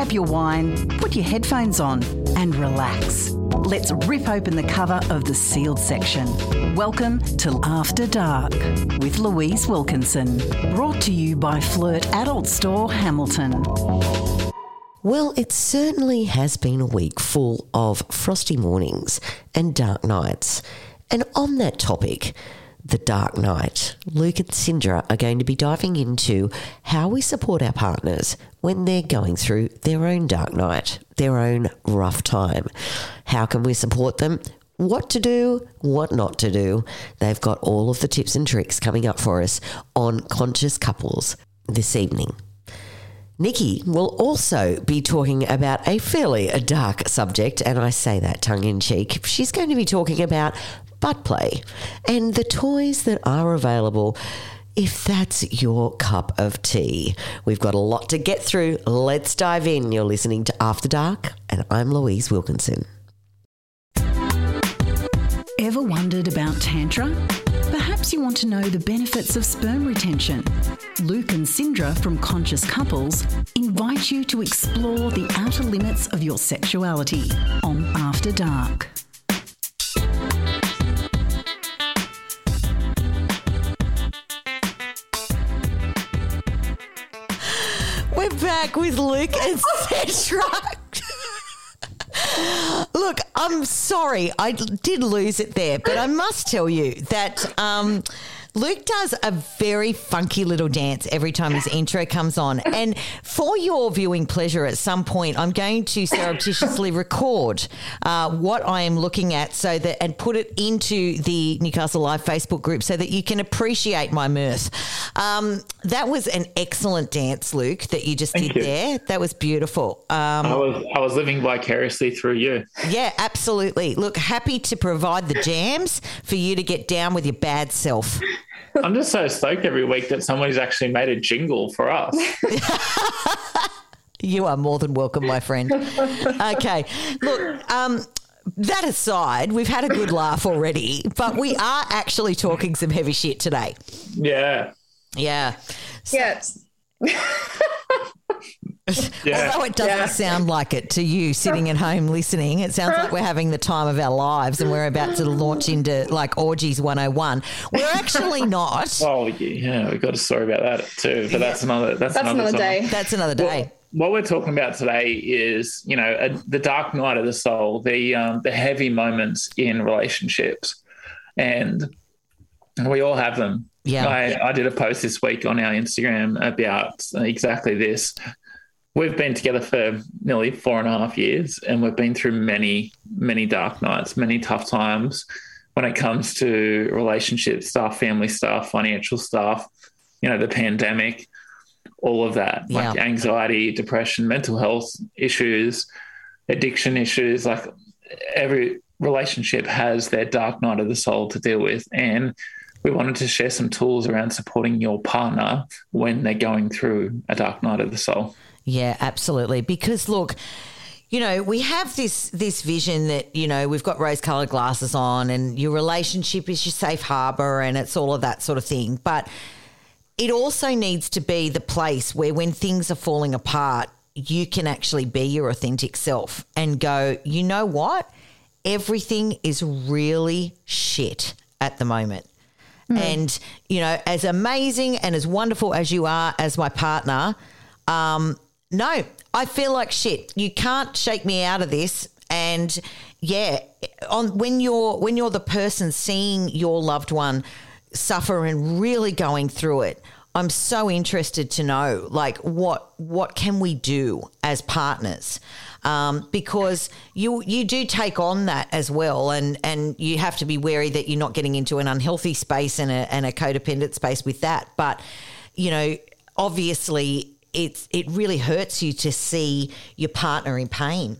grab your wine, put your headphones on, and relax. Let's rip open the cover of the sealed section. Welcome to After Dark with Louise Wilkinson. Brought to you by Flirt Adult Store Hamilton. Well, it certainly has been a week full of frosty mornings and dark nights. And on that topic, the dark night, Luke and Sindra are going to be diving into how we support our partners when they're going through their own dark night, their own rough time. How can we support them? What to do, what not to do. They've got all of the tips and tricks coming up for us on Conscious Couples this evening. Nikki will also be talking about a fairly dark subject, and I say that tongue in cheek. She's going to be talking about butt play and the toys that are available if that's your cup of tea. We've got a lot to get through. Let's dive in. You're listening to After Dark, and I'm Louise Wilkinson. Ever wondered about Tantra? Perhaps you want to know the benefits of sperm retention. Luke and Sindra from Conscious Couples invite you to explore the outer limits of your sexuality on After Dark. We're back with Luke and Sandra. Look, I'm sorry, I did lose it there, but I must tell you that um, Luke does a very funky little dance every time his intro comes on. And for your viewing pleasure, at some point, I'm going to surreptitiously record uh, what I am looking at so that and put it into the Newcastle Live Facebook group so that you can appreciate my mirth. Um, that was an excellent dance, Luke, that you just Thank did you. there. That was beautiful. Um, I was I was living vicariously through you. yeah, absolutely. Look, happy to provide the jams for you to get down with your bad self. I'm just so stoked every week that somebody's actually made a jingle for us. You are more than welcome, my friend. Okay. Look, um, that aside, we've had a good laugh already, but we are actually talking some heavy shit today. Yeah. Yeah. Yes. Yeah. Although it doesn't Yeah. sound like it to you sitting at home listening, it sounds like we're having the time of our lives and we're about to launch into like orgies 101. We're actually not. Oh yeah, we've got to sorry about that too. But that's another that's, That's another time. day. That's another day. What we're talking about today is, you know, a, the dark night of the soul, the um, the heavy moments in relationships, and we all have them. Yeah. I, I did a post this week on our Instagram about exactly this. We've been together for nearly four and a half years, and we've been through many, many dark nights, many tough times when it comes to relationship stuff, family stuff, financial stuff, you know, the pandemic, all of that, like anxiety, depression, mental health issues, addiction issues. Like every relationship has their dark night of the soul to deal with. And we wanted to share some tools around supporting your partner when they're going through a dark night of the soul. Yeah, absolutely. Because look, you know, we have this this vision that you know we've got rose colored glasses on, and your relationship is your safe harbor, and it's all of that sort of thing. But it also needs to be the place where when things are falling apart, you can actually be your authentic self and go, you know what? Everything is really shit at the moment. And, you know, as amazing and as wonderful as you are as my partner, um, no, I feel like shit. You can't shake me out of this. And yeah, on when you're when you're the person seeing your loved one suffer and really going through it, I'm so interested to know like what what can we do as partners um, because you you do take on that as well and and you have to be wary that you're not getting into an unhealthy space and a, and a codependent space with that but you know obviously it's it really hurts you to see your partner in pain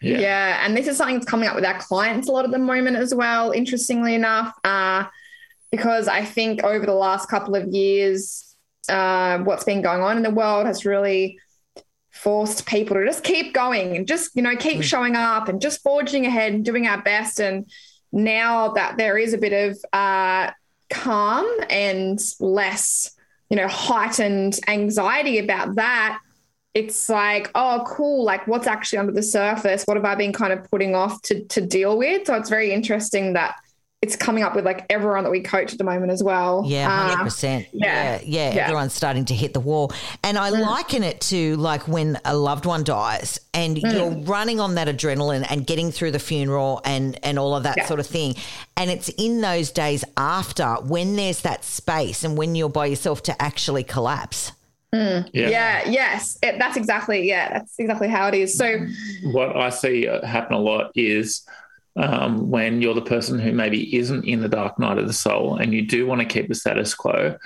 Yeah. And this is something that's coming up with our clients a lot at the moment as well, interestingly enough, uh, because I think over the last couple of years, uh, what's been going on in the world has really forced people to just keep going and just, you know, keep showing up and just forging ahead and doing our best. And now that there is a bit of uh, calm and less, you know, heightened anxiety about that, it's like, oh, cool. Like, what's actually under the surface? What have I been kind of putting off to to deal with? So it's very interesting that it's coming up with like everyone that we coach at the moment as well. Yeah, hundred uh, percent. Yeah, yeah, yeah, Everyone's starting to hit the wall, and I mm. liken it to like when a loved one dies, and mm. you're running on that adrenaline and getting through the funeral and and all of that yeah. sort of thing. And it's in those days after when there's that space and when you're by yourself to actually collapse. Mm. Yeah. yeah. Yes. It, that's exactly. Yeah. That's exactly how it is. So, what I see happen a lot is um, when you're the person who maybe isn't in the dark night of the soul and you do want to keep the status quo,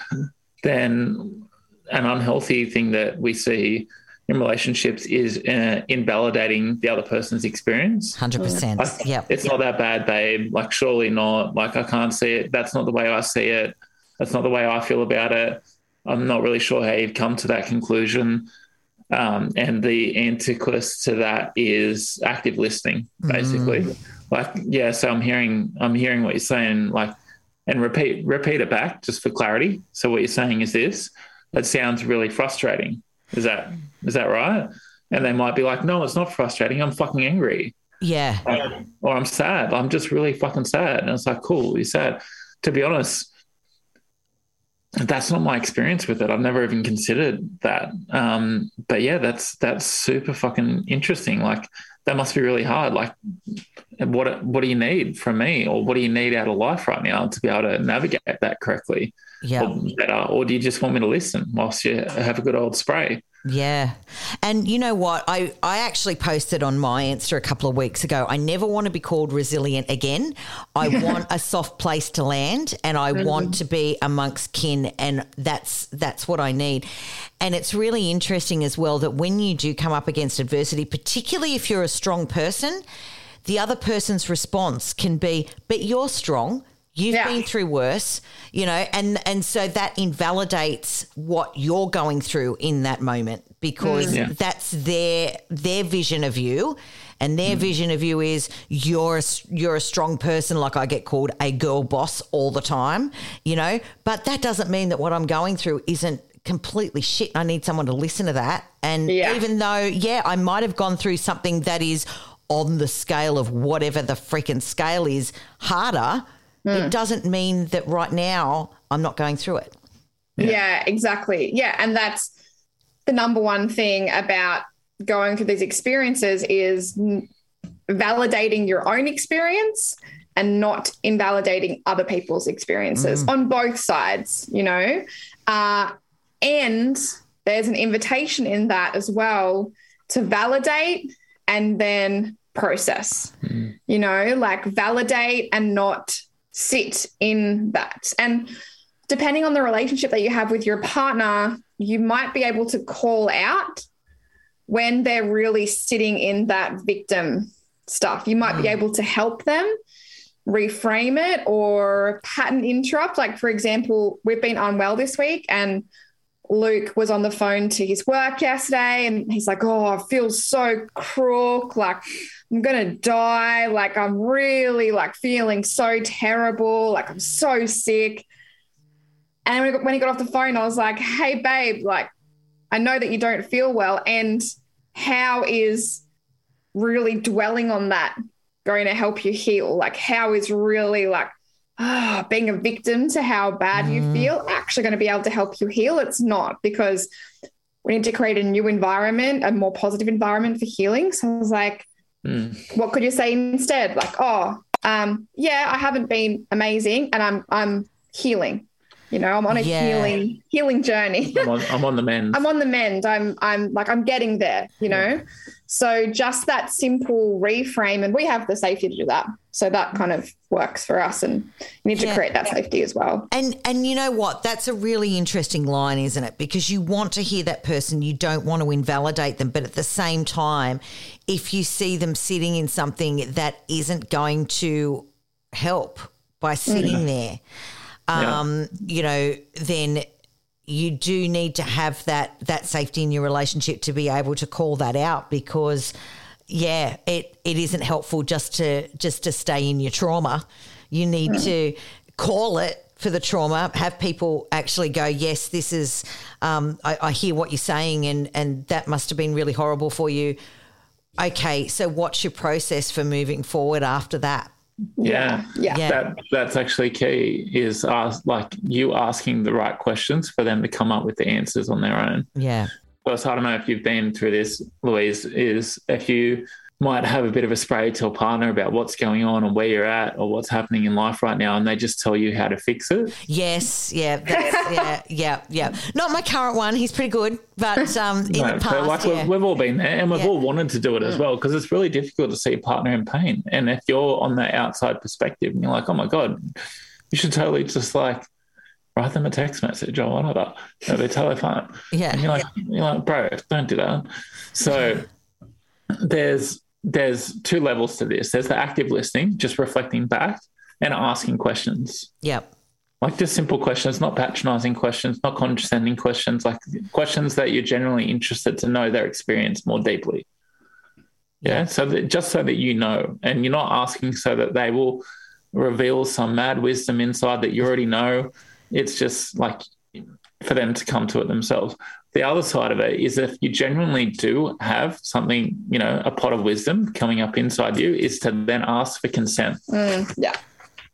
then an unhealthy thing that we see in relationships is uh, invalidating the other person's experience. 100%. yeah. It's not that bad, babe. Like, surely not. Like, I can't see it. That's not the way I see it. That's not the way I feel about it. I'm not really sure how you've come to that conclusion. Um, and the antiquist to that is active listening, basically. Mm like yeah so i'm hearing i'm hearing what you're saying like and repeat repeat it back just for clarity. So what you're saying is this that sounds really frustrating. Is that is that right? And they might be like no it's not frustrating. I'm fucking angry. Yeah. Like, or i'm sad. I'm just really fucking sad. And it's like cool you're sad. To be honest that's not my experience with it. I've never even considered that. Um, but yeah, that's that's super fucking interesting. Like that must be really hard. Like, what what do you need from me, or what do you need out of life right now to be able to navigate that correctly? Yeah, or better, or do you just want me to listen whilst you have a good old spray? Yeah. And you know what? I, I actually posted on my Insta a couple of weeks ago. I never want to be called resilient again. I want a soft place to land and I want to be amongst kin and that's that's what I need. And it's really interesting as well that when you do come up against adversity, particularly if you're a strong person, the other person's response can be, but you're strong. You've yeah. been through worse, you know, and and so that invalidates what you're going through in that moment because mm. yeah. that's their their vision of you and their mm. vision of you is you're a, you're a strong person like I get called a girl boss all the time, you know, but that doesn't mean that what I'm going through isn't completely shit. I need someone to listen to that. And yeah. even though, yeah, I might have gone through something that is on the scale of whatever the freaking scale is harder, mm. it doesn't mean that right now I'm not going through it. Yeah. yeah, exactly. Yeah. And that's the number one thing about going through these experiences is validating your own experience and not invalidating other people's experiences mm. on both sides, you know? Uh, and there's an invitation in that as well to validate and then process, mm. you know, like validate and not sit in that. And depending on the relationship that you have with your partner, you might be able to call out when they're really sitting in that victim stuff. You might be mm. able to help them reframe it or pattern interrupt. Like, for example, we've been unwell this week and Luke was on the phone to his work yesterday and he's like, Oh, I feel so crook. Like, I'm gonna die. Like I'm really like feeling so terrible. Like I'm so sick. And when he got off the phone, I was like, "Hey, babe, like I know that you don't feel well, and how is really dwelling on that going to help you heal? Like how is really like oh, being a victim to how bad mm. you feel actually going to be able to help you heal? It's not because we need to create a new environment, a more positive environment for healing. So I was like, Mm. What could you say instead? Like, oh, um, yeah, I haven't been amazing, and I'm I'm healing. You know, I'm on a yeah. healing healing journey. I'm, on, I'm on the mend. I'm on the mend. I'm I'm like I'm getting there. You know, yeah. So just that simple reframe, and we have the safety to do that. So that kind of works for us, and you need yeah. to create that safety as well. And and you know what? That's a really interesting line, isn't it? Because you want to hear that person, you don't want to invalidate them, but at the same time, if you see them sitting in something that isn't going to help by sitting mm. there, um, yeah. you know, then you do need to have that that safety in your relationship to be able to call that out because yeah, it it isn't helpful just to just to stay in your trauma. You need mm. to call it for the trauma, have people actually go, yes, this is, um, I, I hear what you're saying, and, and that must have been really horrible for you. Okay, so what's your process for moving forward after that? Yeah. Yeah. Yeah. That that's actually key is ask, like you asking the right questions for them to come up with the answers on their own. Yeah. Because I don't know if you've been through this, Louise, is if you might have a bit of a spray to a partner about what's going on or where you're at or what's happening in life right now, and they just tell you how to fix it. Yes, yeah, that's, yeah, yeah, yeah. Not my current one. He's pretty good, but um, in No, the past, like yeah. we've, we've all been there and we've Yeah. Mm. all wanted to do it as well because it's really difficult to see a partner in pain. And if you're on the outside perspective and you're like, oh my God, you should totally just like write them a text message or whatever. They'll be totally fine. Yeah. And you're like, you're like, bro, don't do that. So there's there's two levels to this. There's the active listening, just reflecting back and asking questions. Yep. Like just simple questions, not patronizing questions, not condescending questions, like questions that you're generally interested to know their experience more deeply. Yeah. So that just so that you know, and you're not asking so that they will reveal some mad wisdom inside that you already know. It's just like for them to come to it themselves. The other side of it is if you genuinely do have something, you know, a pot of wisdom coming up inside you, is to then ask for consent. Mm, yeah.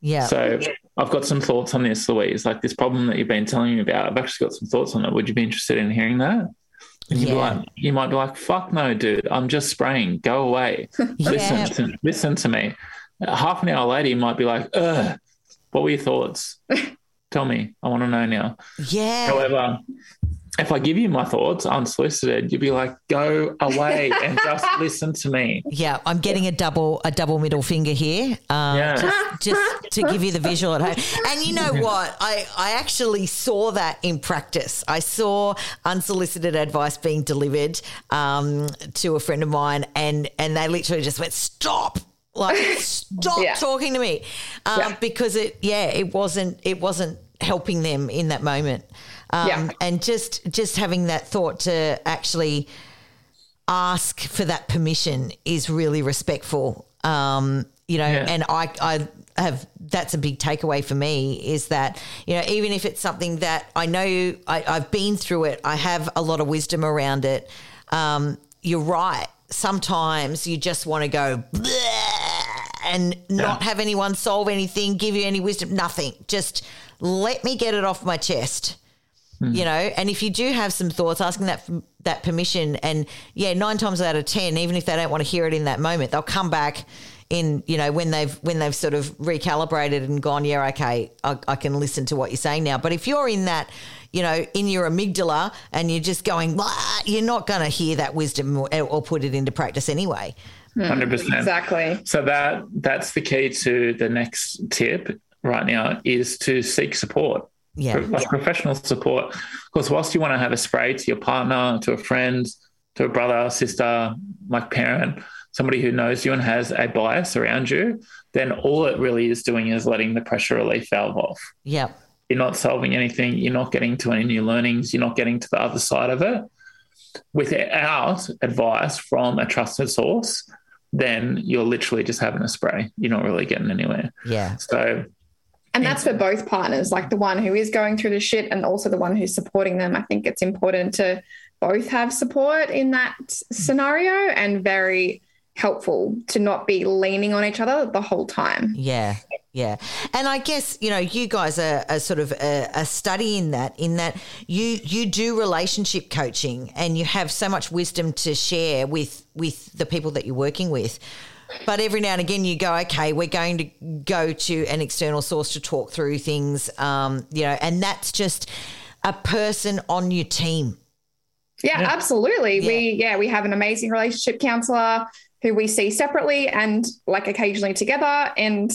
Yeah. So I've got some thoughts on this, Louise. Like this problem that you've been telling me about, I've actually got some thoughts on it. Would you be interested in hearing that? And you'd be like, you might be like, fuck no, dude. I'm just spraying. Go away. Listen Yeah. to listen to me. Half an hour later, you might be like, ugh, what were your thoughts? Tell me. I want to know now. yeah. However, if I give you my thoughts unsolicited, you'd be like, go away and just listen to me. Yeah, I'm getting a double a double middle finger here. Um, Yeah. just, just to give you the visual at home. And you know what? I, I actually saw that in practice. I saw unsolicited advice being delivered um, to a friend of mine, and and they literally just went, "Stop." Like stop Yeah. talking to me, um, Yeah. because it yeah it wasn't it wasn't helping them in that moment, um, Yeah. and just just having that thought to actually ask for that permission is really respectful. Um, you know, Yeah. and I, I have that's a big takeaway for me is that you know even if it's something that I know I, I've been through it, I have a lot of wisdom around it. Um, you're right. Sometimes you just want to go "Bleh," and not have anyone solve anything, give you any wisdom, nothing. Just let me get it off my chest hmm. you know? And if you do have some thoughts asking that that permission. And yeah nine times out of ten even if they don't want to hear it in that moment they'll come back in you know when they've when they've sort of recalibrated and gone yeah okay I, I can listen to what you're saying now. But if you're in that you know in your amygdala and you're just going you're not going to hear that wisdom or, or put it into practice anyway Hmm, hundred percent. Exactly. So that that's the key to the next tip right now is to seek support. Yeah. Like professional support. Because whilst you want to have a spray to your partner, to a friend, to a brother, sister, like parent, somebody who knows you and has a bias around you, then all it really is doing is letting the pressure relief valve off. yeah You're not solving anything. You're not getting to any new learnings. You're not getting to the other side of it. Without advice from a trusted source, then you're literally just having a spray. You're not really getting anywhere. yeah So And that's for both partners, like the one who is going through the shit and also the one who's supporting them. I think it's important to both have support in that scenario and very helpful to not be leaning on each other the whole time. Yeah, yeah, and I guess you know you guys are, are sort of a, a study in that. In that you you do relationship coaching and you have so much wisdom to share with with the people that you're working with. But every now and again, you go, okay, we're going to go to an external source to talk through things, um, you know, and that's just a person on your team. Yeah, Yeah. absolutely. Yeah. We yeah, we have an amazing relationship counselor who we see separately and like occasionally together and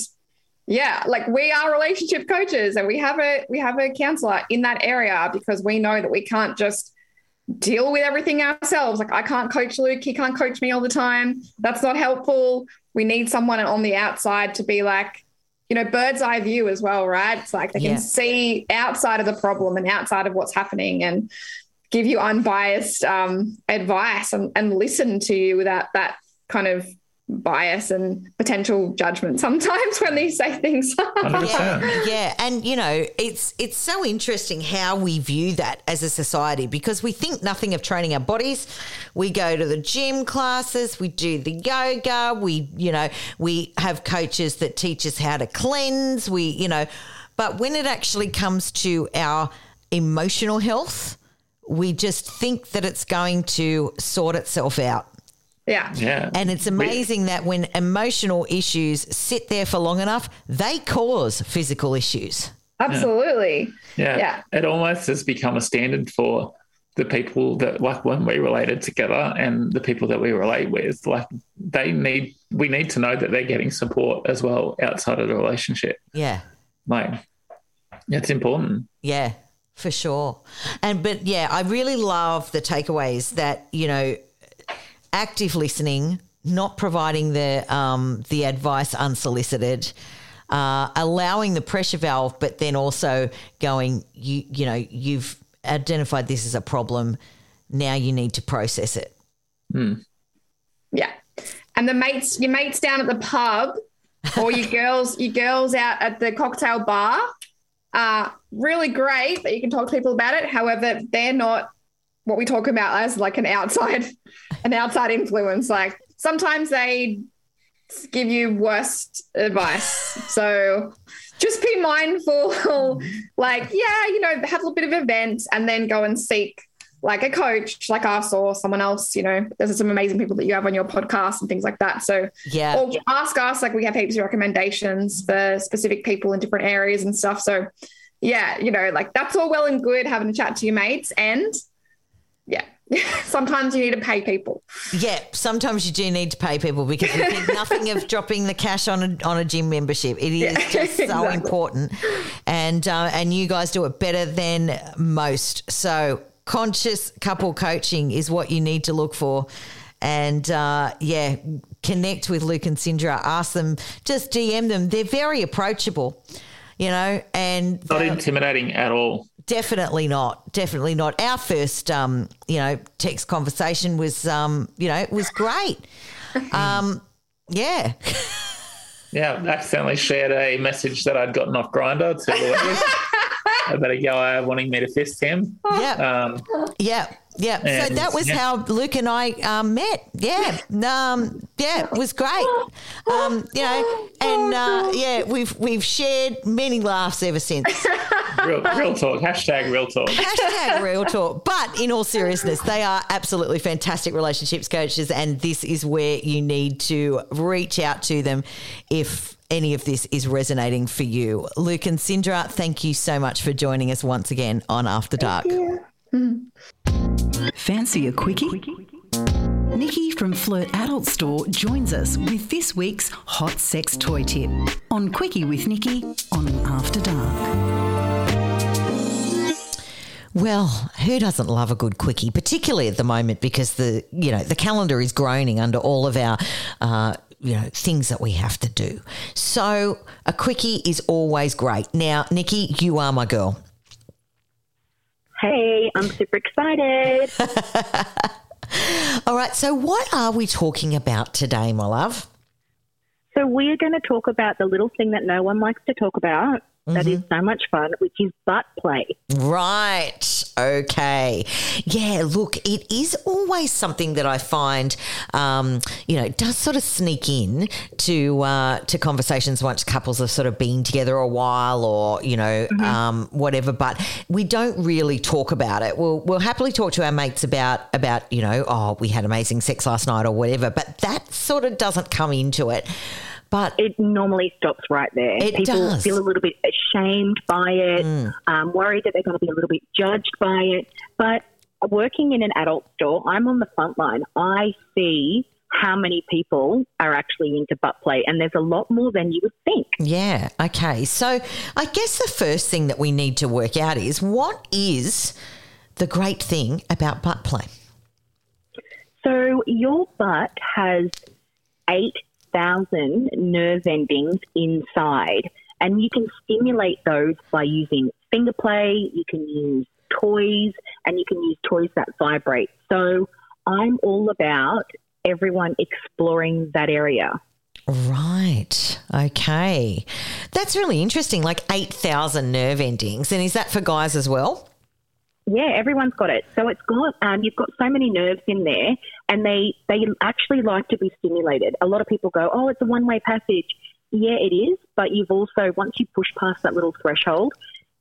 yeah, like we are relationship coaches and we have a we have a counselor in that area because we know that we can't just deal with everything ourselves. Like I can't coach Luke, he can't coach me all the time. That's not helpful. We need someone on the outside to be like you know, bird's eye view as well, right? It's like they Yeah. can see outside of the problem and outside of what's happening and give you unbiased um, advice and, and listen to you without that kind of bias and potential judgment sometimes when they say things. yeah, yeah, and you know, it's it's so interesting how we view that as a society because we think nothing of training our bodies. We go to the gym classes, we do the yoga, we you know, we have coaches that teach us how to cleanse, we you know, but when it actually comes to our emotional health, we just think that it's going to sort itself out. Yeah. Yeah. And it's amazing that when emotional issues sit there for long enough, they cause physical issues. Absolutely. Yeah. Yeah. It almost has become a standard for the people that like when we related together and the people that we relate with, like they need we need to know that they're getting support as well outside of the relationship. Yeah. Like it's important. Yeah, for sure. And but yeah, I really love the takeaways that, you know, active listening, not providing the um, the advice unsolicited, uh, allowing the pressure valve, but then also going, you you know, you've identified this as a problem. Now you need to process it. Yeah. And the mates, your mates down at the pub or your girls, your girls out at the cocktail bar are really great that you can talk to people about it. However, they're not what we talk about as like an outside, an outside influence. Like sometimes they give you worst advice. So just be mindful, like, yeah, you know, have a bit of events and then go and seek like a coach like us or someone else, you know, there's some amazing people that you have on your podcast and things like that. So Yeah. or ask us, like we have heaps of recommendations for specific people in different areas and stuff. So yeah, you know, like that's all well and good having a chat to your mates and yeah, sometimes you need to pay people. Yeah, sometimes you do need to pay people because you think nothing of dropping the cash on a on a gym membership. It is Yeah, just so exactly. important, and uh, and you guys do it better than most. So conscious couple coaching is what you need to look for. And uh, yeah, connect with Luke and Sindra. Ask them, just DM them. They're very approachable, you know, and Not intimidating at all. Definitely not. Definitely not. Our first, um, you know, text conversation was, um, you know, it was great. Um, yeah. Yeah, I accidentally shared a message that I'd gotten off Grindr to Louise about a guy wanting me to fist him. Yeah. Um, Yeah. Yeah. So that was yeah. how Luke and I um, met. Yeah. Um, yeah, it was great. Um, you know, and uh, yeah, we've we've shared many laughs ever since. real, real talk. Hashtag real talk. Hashtag real talk. But in all seriousness, they are absolutely fantastic relationships coaches, and this is where you need to reach out to them if any of this is resonating for you. Luke and Sindra, thank you so much for joining us once again on After Dark. Fancy a quickie? Nikki from Flirt Adult Store joins us with this week's hot sex toy tip on Quickie with Nikki on After Dark. Well, who doesn't love a good quickie, particularly at the moment because the you know the calendar is groaning under all of our uh, you know things that we have to do. So a quickie is always great. Now, Nikki, you are my girl. Hey, I'm super excited. All right. So what are we talking about today, my love? so, we are going to talk about the little thing that no one likes to talk about that is so much fun, which is butt play. Right. Okay. Yeah. Look, it is always something that I find, um, you know, does sort of sneak in to uh, to conversations once couples have sort of been together a while, or you know, um, whatever. But we don't really talk about it. We'll we'll happily talk to our mates about about you know, oh, we had amazing sex last night or whatever. But that sort of doesn't come into it. But It normally stops right there. It People does. feel a little bit ashamed by it, um, worried that they're going to be a little bit judged by it. But working in an adult store, I'm on the front line. I see how many people are actually into butt play, and there's a lot more than you would think. Yeah. Okay. So I guess the first thing that we need to work out is what is the great thing about butt play? So your butt has 8,000 nerve endings inside, and you can stimulate those by using finger play, you can use toys, and you can use toys that vibrate. So I'm all about everyone exploring that area. Right. Okay. That's really interesting. Like 8,000 nerve endings. And is that for guys as well? Yeah, everyone's got it. So it's got um, you've got so many nerves in there, and they they actually like to be stimulated. A lot of people go, "Oh, it's a one way passage." Yeah, it is, but you've also once you push past that little threshold,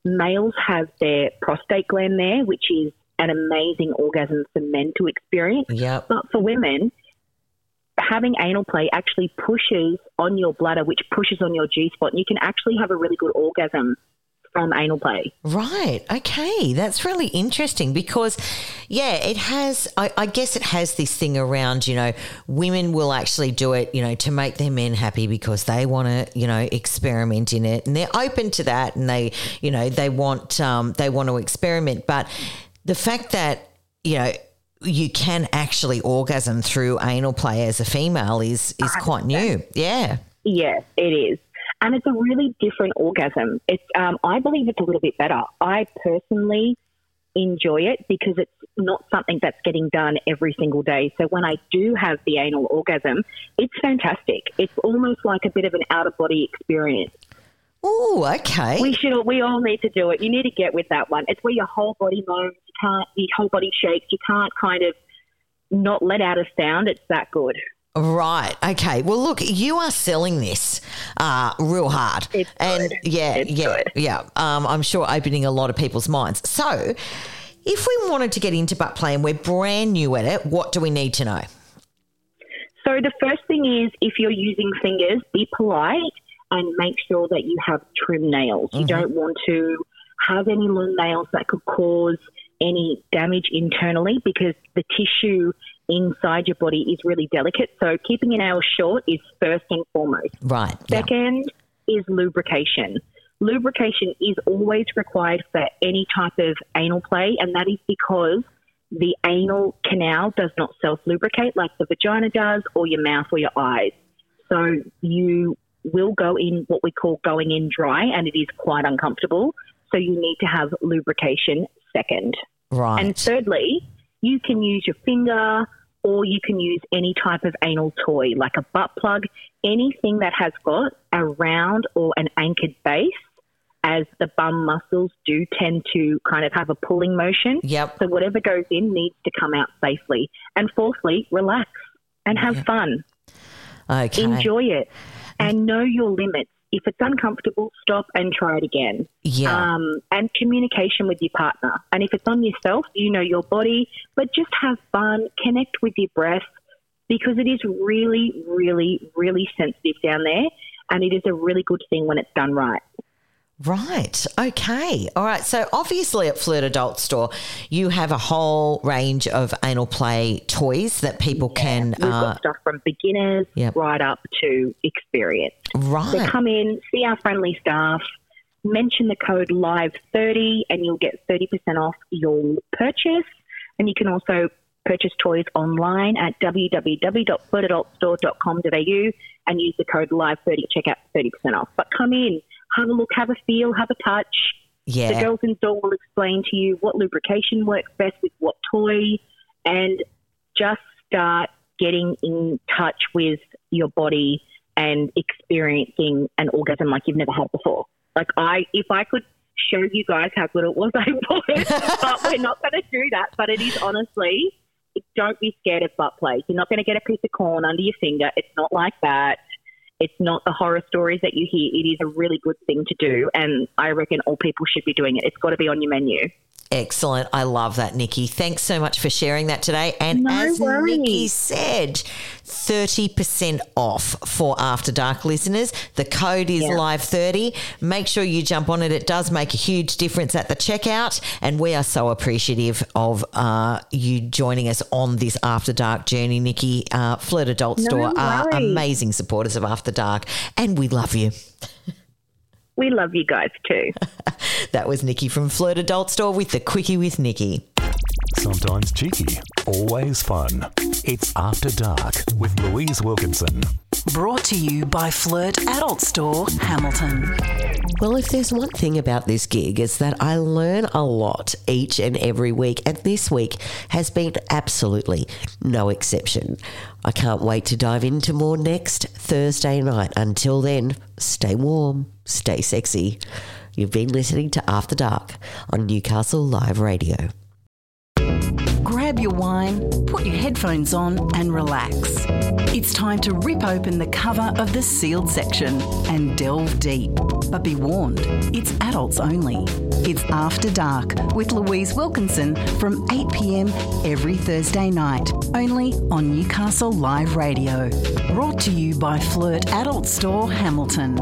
males have their prostate gland there, which is an amazing orgasm for men to experience. Yeah. But for women, having anal play actually pushes on your bladder, which pushes on your G spot, and you can actually have a really good orgasm from anal play. Right. Okay. That's really interesting because, yeah, it has, I, I, guess it has this thing around, you know, women will actually do it, you know, to make their men happy because they want to, you know, experiment in it and they're open to that and they, you know, they want, um, they want to experiment. But the fact that, you know, you can actually orgasm through anal play as a female is is quite new. Yeah. Yes, it is. And it's a really different orgasm. It's um, I believe it's a little bit better. I personally enjoy it because it's not something that's getting done every single day. So when I do have the anal orgasm, it's fantastic. It's almost like a bit of an out of body experience. Oh, okay. We should. We all need to do it. You need to get with that one. It's where your whole body moves. You can't. Your whole body shakes. You can't kind of not let out a sound. It's that good. Right. Okay. Well, look, you are selling this uh, real hard, it's and good. yeah, it's yeah, good. yeah. Um, I'm sure opening a lot of people's minds. So, if we wanted to get into butt play and we're brand new at it, what do we need to know? So the first thing is, if you're using fingers, be polite and make sure that you have trim nails. You don't want to have any long nails that could cause any damage internally because the tissue inside your body is really delicate. So keeping an nails short is first and foremost. Right. yeah. Second is lubrication. Lubrication is always required for any type of anal play, and that is because the anal canal does not self lubricate like the vagina does, or your mouth or your eyes. So you will go in what we call going in dry, and it is quite uncomfortable. So you need to have lubrication second. Right. And thirdly, you can use your finger or you can use any type of anal toy like a butt plug, anything that has got a round or an anchored base, as the bum muscles do tend to kind of have a pulling motion. Yep. So whatever goes in needs to come out safely. And fourthly, relax and have fun. okay. Enjoy it and mm. know your limits. If it's uncomfortable, stop and try it again. Yeah. Um, and communication with your partner. And if it's on yourself, you know your body, but just have fun, connect with your breath because it is really, really, really sensitive down there. And it is a really good thing when it's done right. Right. Okay. All right. So obviously at Flirt Adult Store, you have a whole range of anal play toys that people can. We've Uh, got stuff from beginners Yep. right up to experience. Right. So come in, see our friendly staff, mention the code LIVE30 and you'll get 30% off your purchase. And you can also purchase toys online at www.flirtadultstore.com.au and use the code LIVE30 to check out 30% off. But come in, have a look, have a feel, have a touch. Yeah. The girls in store will explain to you what lubrication works best with what toy and just start getting in touch with your body and experiencing an orgasm like you've never had before. Like I, if I could show you guys how good it was, I would. but we're not going to do that. But it is honestly, don't be scared of butt play. You're not going to get a piece of corn under your finger. It's not like that. It's not the horror stories that you hear. It is a really good thing to do, and I reckon all people should be doing it. It's got to be on your menu. Excellent. I love that, Nikki. Thanks so much for sharing that today. And No as worries. Nikki said, 30% off for After Dark listeners. The code is Yeah. live30. Make sure you jump on it. It does make a huge difference at the checkout. And we are so appreciative of uh, you joining us on this After Dark journey, Nikki. Uh, Flirt Adult Store are amazing supporters of After Dark. And we love you. We love you guys too. That was Nikki from Flirt Adult Store with the Quickie with Nikki. Sometimes cheeky, always fun. It's After Dark with Louise Wilkinson. Brought to you by Flirt Adult Store, Hamilton. Well, if there's one thing about this gig, is that I learn a lot each and every week, and this week has been absolutely no exception. I can't wait to dive into more next Thursday night. Until then, stay warm, stay sexy. You've been listening to After Dark on Newcastle Live Radio. Grab your wine, put your headphones on, and relax. It's time to rip open the cover of the sealed section and delve deep. But be warned, it's adults only. It's After Dark with Louise Wilkinson from 8 pm every Thursday night, only on Newcastle Live Radio. Brought to you by Flirt Adult Store Hamilton.